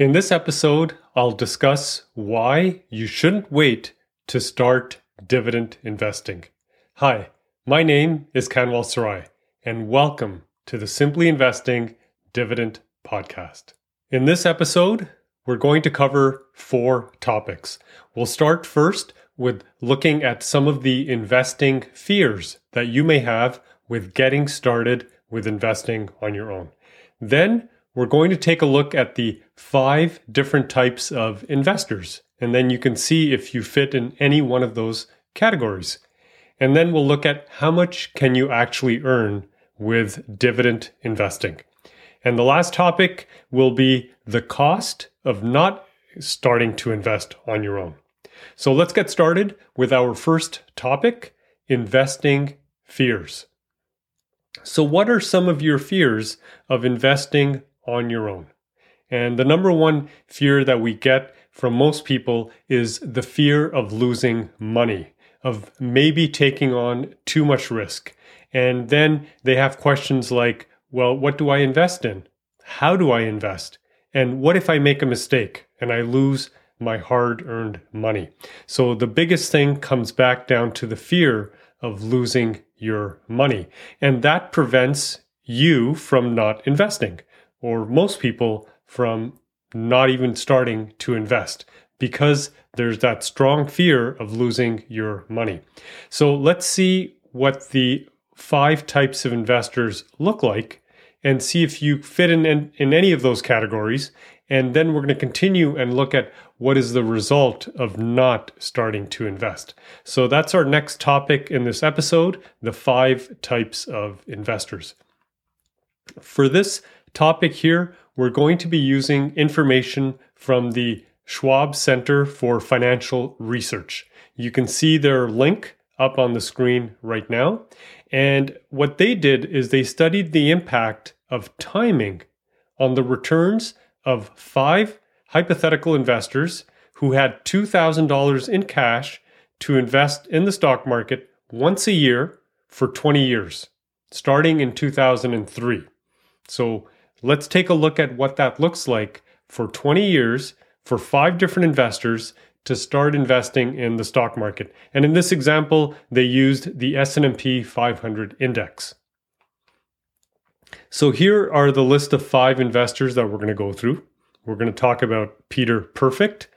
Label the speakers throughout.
Speaker 1: In this episode, I'll discuss why you shouldn't wait to start dividend investing. Hi, my name is Kanwal Sarai, and welcome to the Simply Investing Dividend Podcast. In this episode, we're going to cover four topics. We'll start first with looking at some of the investing fears that you may have with getting started with investing on your own. Then we're going to take a look at the five different types of investors, and then you can see if you fit in any one of those categories. And then we'll look at how much can you actually earn with dividend investing. And the last topic will be the cost of not starting to invest on your own. So let's get started with our first topic investing fears. So, what are some of your fears of investing on your own. And the number one fear that we get from most people is the fear of losing money, of maybe taking on too much risk. And then they have questions like, well, what do I invest in? How do I invest? And what if I make a mistake and I lose my hard earned money? So the biggest thing comes back down to the fear of losing your money. And that prevents you from not investing or most people from not even starting to invest because there's that strong fear of losing your money. So let's see what the five types of investors look like and see if you fit in, in, in any of those categories. And then we're going to continue and look at what is the result of not starting to invest. So that's our next topic in this episode the five types of investors. For this topic here, we're going to be using information from the Schwab Center for Financial Research. You can see their link up on the screen right now. And what they did is they studied the impact of timing on the returns of five hypothetical investors who had $2,000 in cash to invest in the stock market once a year for 20 years, starting in 2003. So Let's take a look at what that looks like for 20 years for five different investors to start investing in the stock market. And in this example, they used the S&P 500 index. So here are the list of five investors that we're going to go through. We're going to talk about Peter Perfect,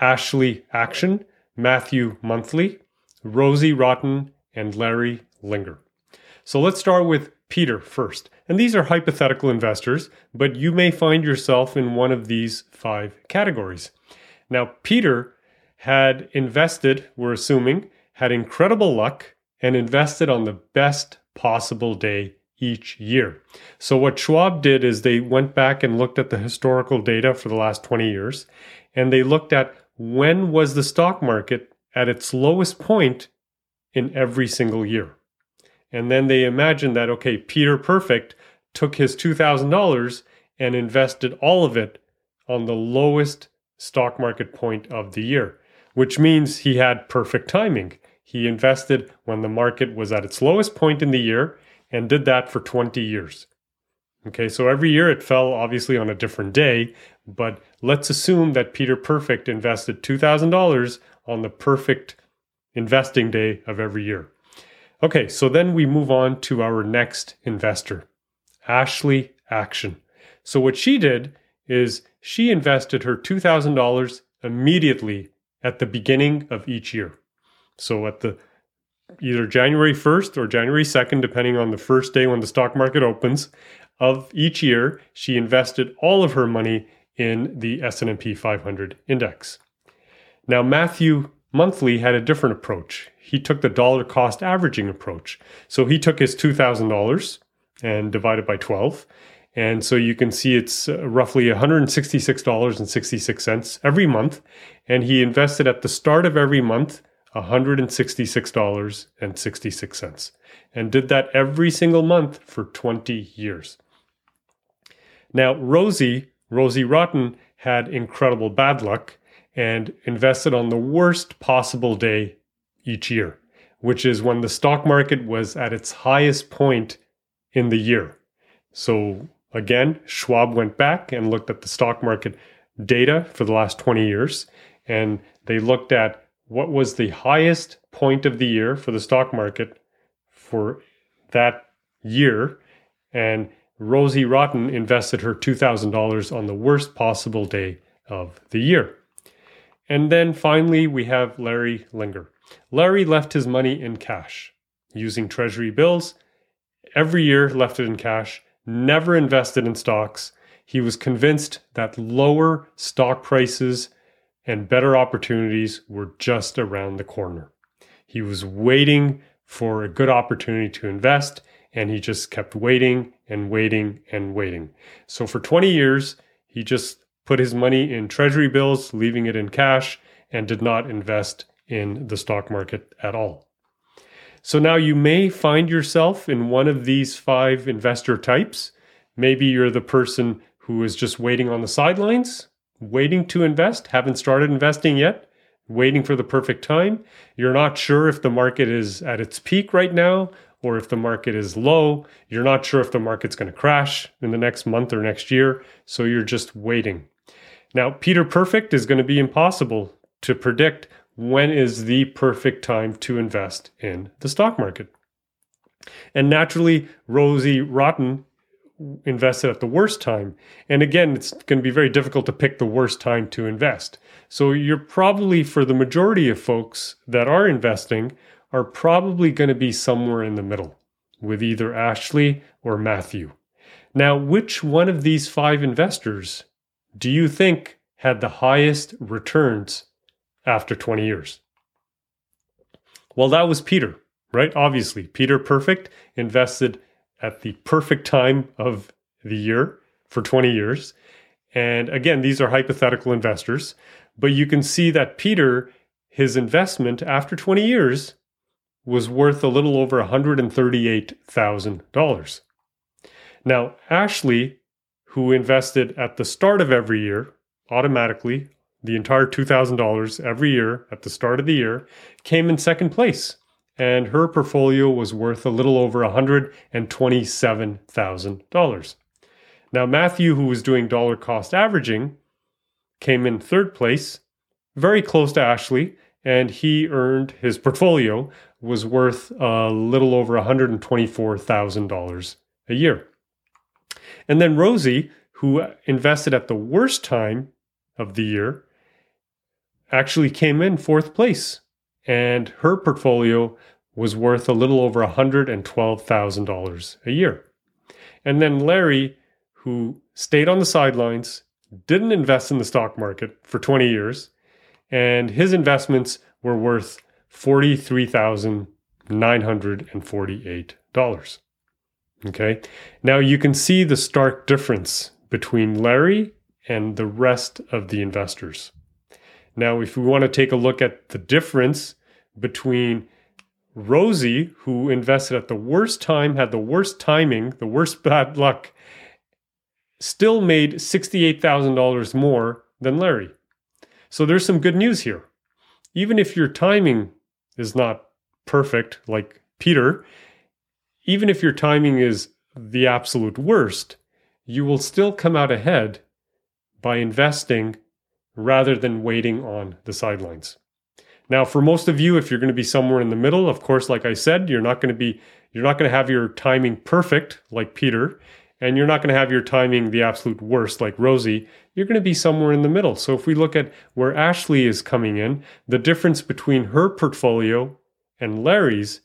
Speaker 1: Ashley Action, Matthew Monthly, Rosie Rotten, and Larry Linger. So let's start with Peter first. And these are hypothetical investors, but you may find yourself in one of these five categories. Now, Peter had invested, we're assuming, had incredible luck and invested on the best possible day each year. So, what Schwab did is they went back and looked at the historical data for the last 20 years, and they looked at when was the stock market at its lowest point in every single year. And then they imagined that, okay, Peter Perfect took his $2,000 and invested all of it on the lowest stock market point of the year, which means he had perfect timing. He invested when the market was at its lowest point in the year and did that for 20 years. Okay, so every year it fell obviously on a different day, but let's assume that Peter Perfect invested $2,000 on the perfect investing day of every year. Okay, so then we move on to our next investor, Ashley Action. So what she did is she invested her $2,000 immediately at the beginning of each year. So at the either January 1st or January 2nd depending on the first day when the stock market opens of each year, she invested all of her money in the S&P 500 index. Now Matthew Monthly had a different approach. He took the dollar cost averaging approach. So he took his $2,000 and divided by 12. And so you can see it's uh, roughly $166.66 every month. And he invested at the start of every month $166.66 and did that every single month for 20 years. Now, Rosie, Rosie Rotten, had incredible bad luck and invested on the worst possible day each year, which is when the stock market was at its highest point in the year. So again, Schwab went back and looked at the stock market data for the last 20 years and they looked at what was the highest point of the year for the stock market for that year. And Rosie Rotten invested her $2,000 on the worst possible day of the year. And then finally, we have Larry Linger. Larry left his money in cash using treasury bills. Every year, left it in cash, never invested in stocks. He was convinced that lower stock prices and better opportunities were just around the corner. He was waiting for a good opportunity to invest, and he just kept waiting and waiting and waiting. So for 20 years, he just put his money in treasury bills, leaving it in cash, and did not invest in the stock market at all. So now you may find yourself in one of these five investor types. Maybe you're the person who is just waiting on the sidelines, waiting to invest, haven't started investing yet, waiting for the perfect time. You're not sure if the market is at its peak right now or if the market is low. You're not sure if the market's going to crash in the next month or next year. So you're just waiting. Now, Peter Perfect is going to be impossible to predict when is the perfect time to invest in the stock market. And naturally, Rosie Rotten invested at the worst time. And again, it's going to be very difficult to pick the worst time to invest. So you're probably, for the majority of folks that are investing, are probably going to be somewhere in the middle with either Ashley or Matthew. Now, which one of these five investors do you think had the highest returns after 20 years? Well, that was Peter, right? Obviously, Peter Perfect invested at the perfect time of the year for 20 years. And again, these are hypothetical investors, but you can see that Peter, his investment after 20 years was worth a little over $138,000. Now, Ashley, who invested at the start of every year, automatically, the entire $2,000 every year at the start of the year, came in second place and her portfolio was worth a little over $127,000. Now, Matthew, who was doing dollar cost averaging, came in third place, very close to Ashley, and he earned his portfolio was worth a little over $124,000 a year. And then Rosie, who invested at the worst time of the year, actually came in fourth place and her portfolio was worth a little over $112,000 a year. And then Larry, who stayed on the sidelines, didn't invest in the stock market for 20 years, and his investments were worth $43,948. Okay. Now you can see the stark difference between Larry and the rest of the investors. Now, if we want to take a look at the difference between Rosie, who invested at the worst time, had the worst timing, the worst bad luck, still made $68,000 more than Larry. So there's some good news here. Even if your timing is not perfect, like Peter, even if your timing is the absolute worst, you will still come out ahead by investing rather than waiting on the sidelines. Now, for most of you, if you're going to be somewhere in the middle, of course, like I said, you're not going to be you're not going to have your timing perfect like Peter, and you're not going to have your timing the absolute worst like Rosie. You're going to be somewhere in the middle. So if we look at where Ashley is coming in, the difference between her portfolio and Larry's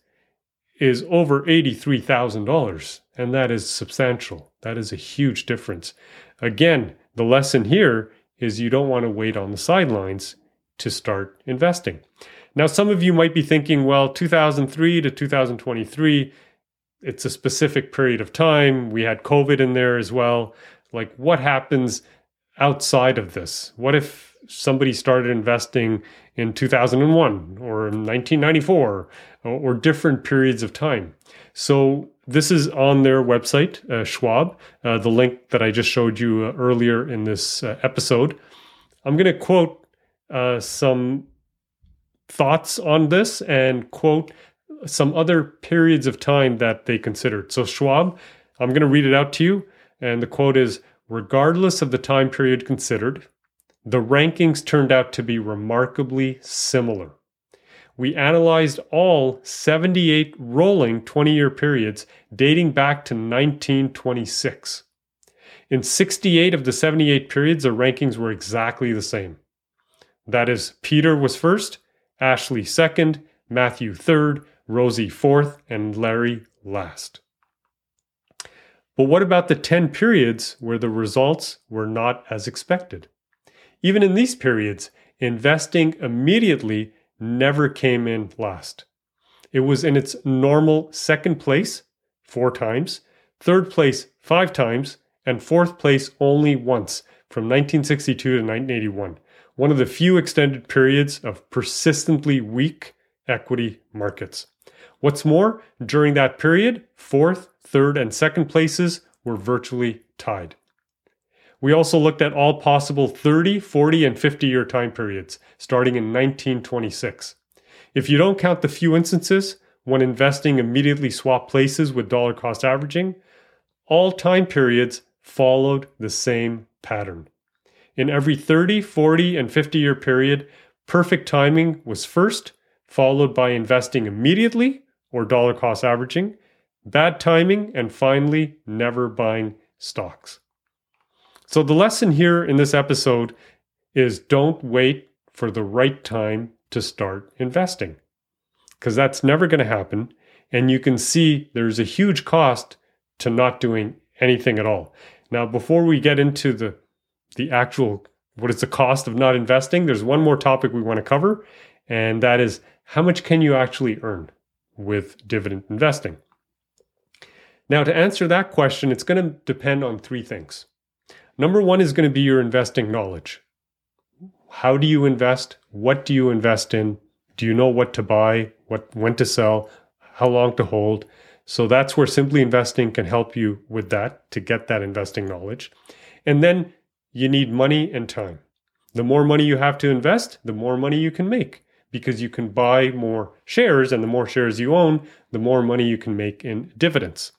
Speaker 1: is over $83,000, and that is substantial. That is a huge difference. Again, the lesson here is you don't want to wait on the sidelines to start investing. Now, some of you might be thinking, well, 2003 to 2023, it's a specific period of time. We had COVID in there as well. Like, what happens outside of this? What if somebody started investing in 2001 or 1994 or, different periods of time? So, this is on their website, uh, Schwab, uh, the link that I just showed you uh, earlier in this uh, episode. I'm going to quote uh, some thoughts on this and quote some other periods of time that they considered. So, Schwab, I'm going to read it out to you. And the quote is Regardless of the time period considered, the rankings turned out to be remarkably similar. We analyzed all 78 rolling 20 year periods dating back to 1926. In 68 of the 78 periods, the rankings were exactly the same. That is, Peter was first, Ashley second, Matthew third, Rosie fourth, and Larry last. But what about the 10 periods where the results were not as expected? Even in these periods, investing immediately never came in last. It was in its normal second place four times, third place five times, and fourth place only once from 1962 to 1981, one of the few extended periods of persistently weak equity markets. What's more, during that period, fourth, third, and second places were virtually tied. We also looked at all possible 30, 40, and 50 year time periods, starting in 1926. If you don't count the few instances when investing immediately swap places with dollar cost averaging, all time periods followed the same pattern. In every 30, 40, and 50 year period, perfect timing was first, followed by investing immediately or dollar cost averaging, bad timing, and finally, never buying stocks. So, the lesson here in this episode is don't wait for the right time to start investing because that's never going to happen. And you can see there's a huge cost to not doing anything at all. Now, before we get into the the actual what is the cost of not investing, there's one more topic we want to cover, and that is how much can you actually earn with dividend investing? Now, to answer that question, it's going to depend on three things. Number one is going to be your investing knowledge. How do you invest? What do you invest in? Do you know what to buy, what when to sell, how long to hold? So that's where simply investing can help you with that to get that investing knowledge. And then you need money and time. The more money you have to invest, the more money you can make because you can buy more shares and the more shares you own, the more money you can make in dividends.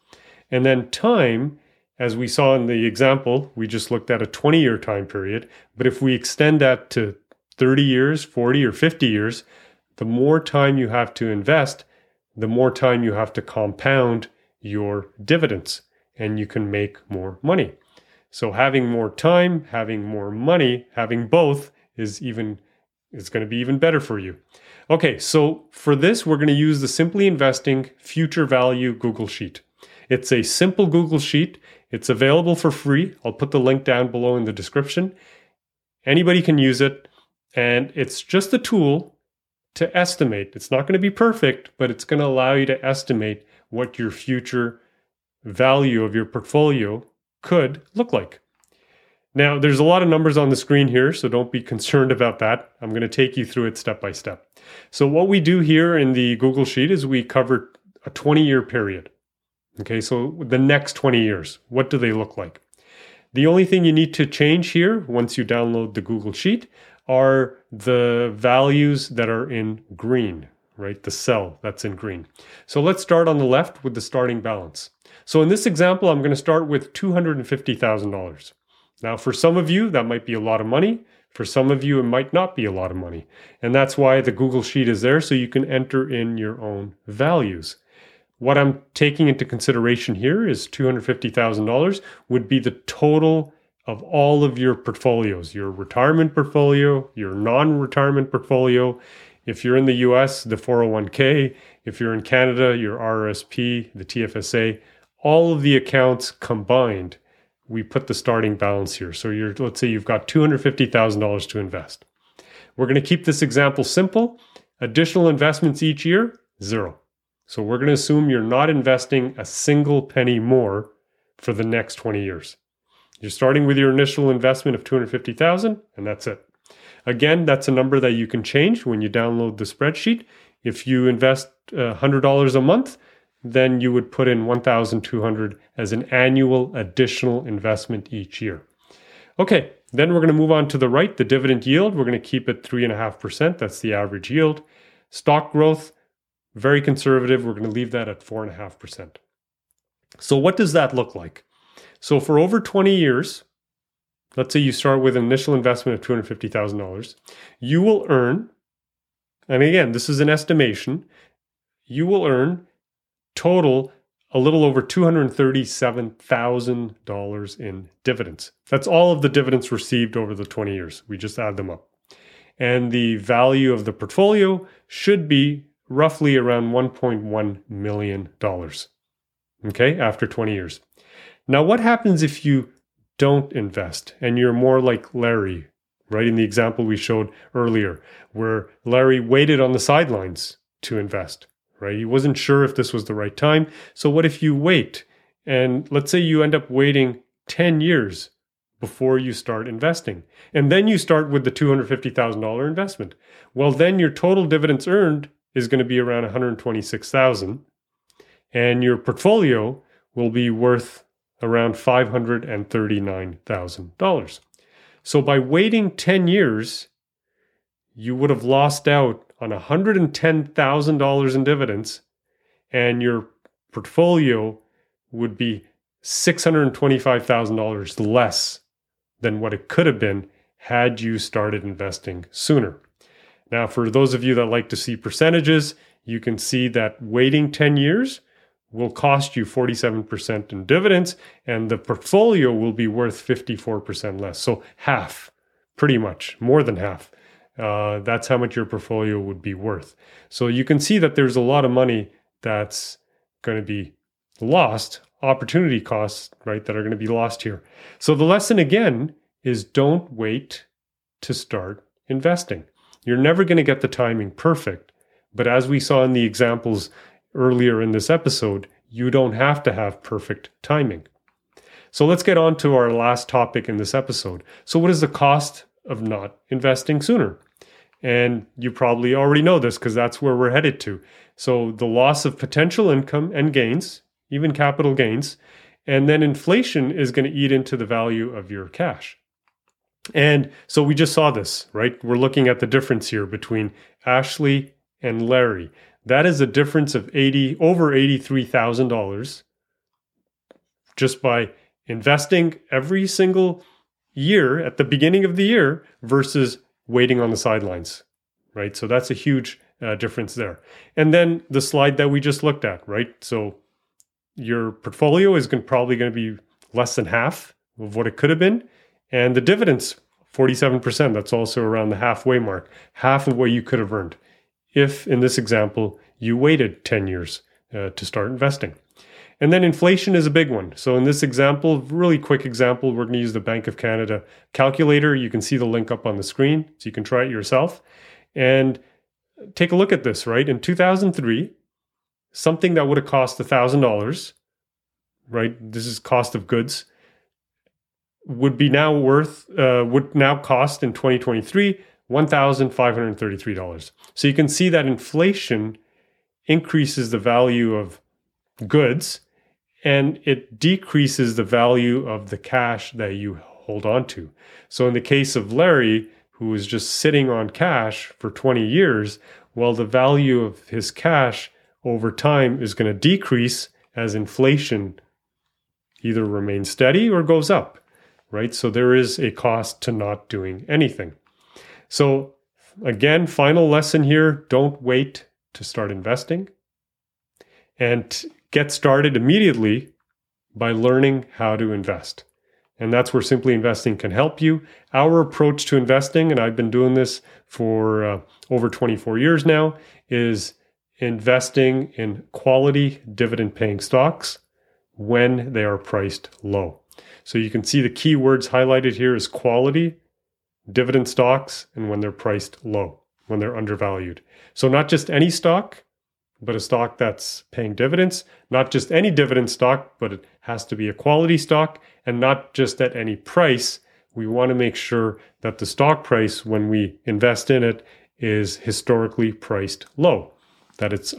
Speaker 1: And then time, as we saw in the example, we just looked at a 20 year time period. But if we extend that to 30 years, 40 or 50 years, the more time you have to invest, the more time you have to compound your dividends and you can make more money. So having more time, having more money, having both is even is going to be even better for you. Okay, so for this we're going to use the Simply Investing Future Value Google Sheet. It's a simple Google Sheet. It's available for free. I'll put the link down below in the description. Anybody can use it, and it's just a tool to estimate. It's not going to be perfect, but it's going to allow you to estimate what your future value of your portfolio could look like. Now, there's a lot of numbers on the screen here, so don't be concerned about that. I'm going to take you through it step by step. So, what we do here in the Google Sheet is we cover a 20 year period. Okay, so the next 20 years, what do they look like? The only thing you need to change here once you download the Google Sheet are the values that are in green, right? The cell that's in green. So let's start on the left with the starting balance. So in this example, I'm going to start with $250,000. Now, for some of you, that might be a lot of money. For some of you, it might not be a lot of money. And that's why the Google Sheet is there so you can enter in your own values. What I'm taking into consideration here is $250,000 would be the total of all of your portfolios, your retirement portfolio, your non retirement portfolio. If you're in the US, the 401k. If you're in Canada, your RRSP, the TFSA, all of the accounts combined, we put the starting balance here. So you're, let's say you've got $250,000 to invest. We're going to keep this example simple. Additional investments each year, zero. So we're going to assume you're not investing a single penny more for the next 20 years. You're starting with your initial investment of 250,000 and that's it. Again, that's a number that you can change when you download the spreadsheet. If you invest uh, $100 a month, then you would put in 1,200 as an annual additional investment each year. Okay, then we're going to move on to the right, the dividend yield. We're going to keep it 3.5%. That's the average yield. Stock growth, very conservative. We're going to leave that at 4.5%. So, what does that look like? So, for over 20 years, let's say you start with an initial investment of $250,000, you will earn, and again, this is an estimation, you will earn total a little over $237,000 in dividends. That's all of the dividends received over the 20 years. We just add them up. And the value of the portfolio should be roughly around $1.1 million. Okay, after 20 years. Now, what happens if you don't invest and you're more like Larry, right? In the example we showed earlier, where Larry waited on the sidelines to invest right? He wasn't sure if this was the right time. So, what if you wait? And let's say you end up waiting 10 years before you start investing. And then you start with the $250,000 investment. Well, then your total dividends earned is going to be around 126,000 and your portfolio will be worth around $539,000. So by waiting 10 years, you would have lost out on $110,000 in dividends and your portfolio would be $625,000 less than what it could have been had you started investing sooner. Now, for those of you that like to see percentages, you can see that waiting 10 years will cost you 47% in dividends and the portfolio will be worth 54% less. So, half, pretty much, more than half. Uh, that's how much your portfolio would be worth. So you can see that there's a lot of money that's going to be lost, opportunity costs, right, that are going to be lost here. So the lesson again is don't wait to start investing. You're never going to get the timing perfect. But as we saw in the examples earlier in this episode, you don't have to have perfect timing. So let's get on to our last topic in this episode. So, what is the cost of not investing sooner? And you probably already know this because that's where we're headed to. So the loss of potential income and gains, even capital gains, and then inflation is going to eat into the value of your cash. And so we just saw this, right? We're looking at the difference here between Ashley and Larry. That is a difference of 80 over $83,000 just by investing every single year at the beginning of the year versus waiting on the sidelines, right? So that's a huge uh, difference there. And then the slide that we just looked at, right? So your portfolio is going, probably going to be less than half of what it could have been. And the dividends, 47%, that's also around the halfway mark, half of what you could have earned if, in this example, you waited 10 years uh, to start investing. And then inflation is a big one. So in this example, really quick example, we're going to use the Bank of Canada calculator. You can see the link up on the screen, so you can try it yourself. And take a look at this, right? In 2003, something that would have cost $1,000, right? This is cost of goods, would be now worth, uh, would now cost in 2023 $1,533. So you can see that inflation increases the value of goods and it decreases the value of the cash that you hold on to. So in the case of Larry, who was just sitting on cash for 20 years, well, the value of his cash over time is going to decrease as inflation either remains steady or goes up, right? So there is a cost to not doing anything. So again, final lesson here don't wait to start investing. And get started immediately by learning how to invest. And that's where Simply Investing can help you. Our approach to investing, and I've been doing this for uh, over 24 years now, is investing in quality dividend paying stocks when they are priced low. So you can see the key words highlighted here is quality, dividend stocks, and when they're priced low, when they're undervalued. So not just any stock, but a stock that's paying dividends, not just any dividend stock, but it has to be a quality stock and not just at any price. We want to make sure that the stock price, when we invest in it, is historically priced low, that it's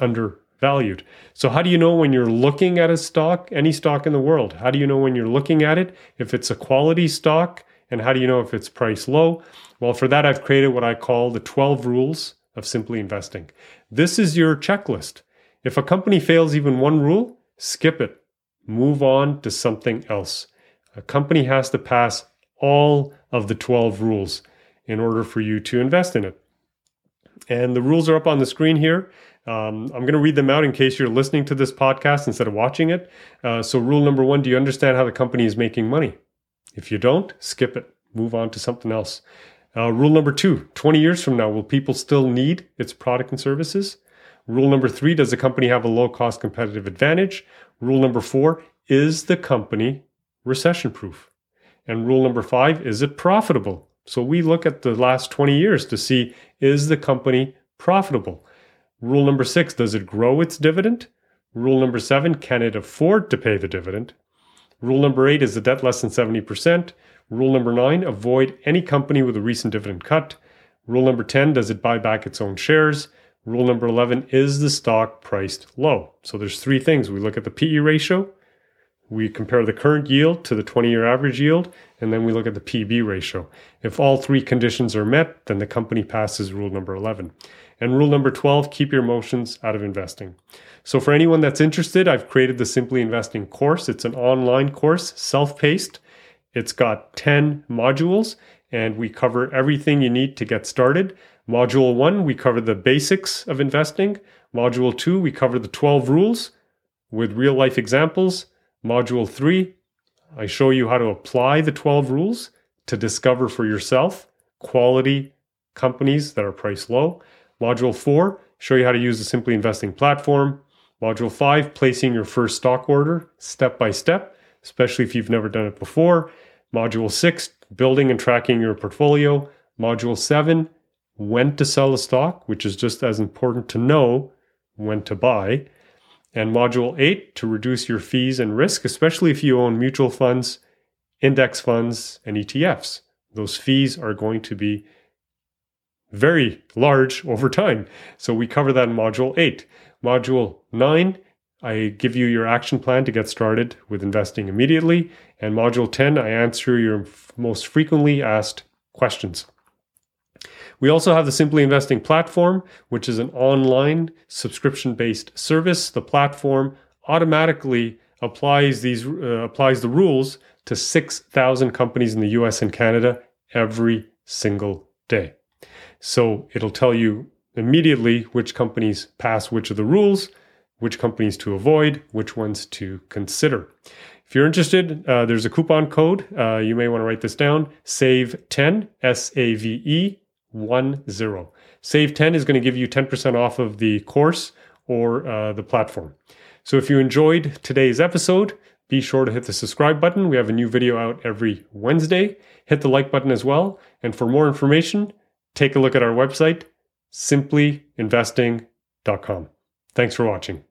Speaker 1: undervalued. So, how do you know when you're looking at a stock, any stock in the world? How do you know when you're looking at it if it's a quality stock? And how do you know if it's priced low? Well, for that, I've created what I call the 12 rules of simply investing. This is your checklist. If a company fails even one rule, skip it. Move on to something else. A company has to pass all of the 12 rules in order for you to invest in it. And the rules are up on the screen here. Um, I'm going to read them out in case you're listening to this podcast instead of watching it. Uh, so, rule number one do you understand how the company is making money? If you don't, skip it, move on to something else. Uh, rule number two 20 years from now, will people still need its product and services? Rule number three Does the company have a low cost competitive advantage? Rule number four Is the company recession proof? And rule number five Is it profitable? So we look at the last 20 years to see is the company profitable? Rule number six Does it grow its dividend? Rule number seven Can it afford to pay the dividend? Rule number eight Is the debt less than 70%? Rule number nine Avoid any company with a recent dividend cut. Rule number 10 Does it buy back its own shares? Rule number 11 is the stock priced low? So there's three things. We look at the PE ratio, we compare the current yield to the 20 year average yield, and then we look at the PB ratio. If all three conditions are met, then the company passes rule number 11. And rule number 12 keep your emotions out of investing. So, for anyone that's interested, I've created the Simply Investing course. It's an online course, self paced. It's got 10 modules, and we cover everything you need to get started. Module one, we cover the basics of investing. Module two, we cover the 12 rules with real life examples. Module three, I show you how to apply the 12 rules to discover for yourself quality companies that are priced low. Module four, show you how to use the Simply Investing platform. Module five, placing your first stock order step by step, especially if you've never done it before. Module six, building and tracking your portfolio. Module seven, when to sell a stock, which is just as important to know when to buy. And module eight, to reduce your fees and risk, especially if you own mutual funds, index funds, and ETFs. Those fees are going to be very large over time. So we cover that in module eight. Module nine, I give you your action plan to get started with investing immediately. And module 10, I answer your most frequently asked questions. We also have the Simply Investing platform, which is an online subscription based service. The platform automatically applies these uh, applies the rules to 6,000 companies in the US and Canada every single day. So it'll tell you immediately which companies pass which of the rules, which companies to avoid, which ones to consider. If you're interested, uh, there's a coupon code. Uh, you may want to write this down SAVE 10, S A V E one zero. Save 10 is going to give you 10% off of the course or uh, the platform. So if you enjoyed today's episode, be sure to hit the subscribe button. We have a new video out every Wednesday. Hit the like button as well. And for more information, take a look at our website, simplyinvesting.com. Thanks for watching.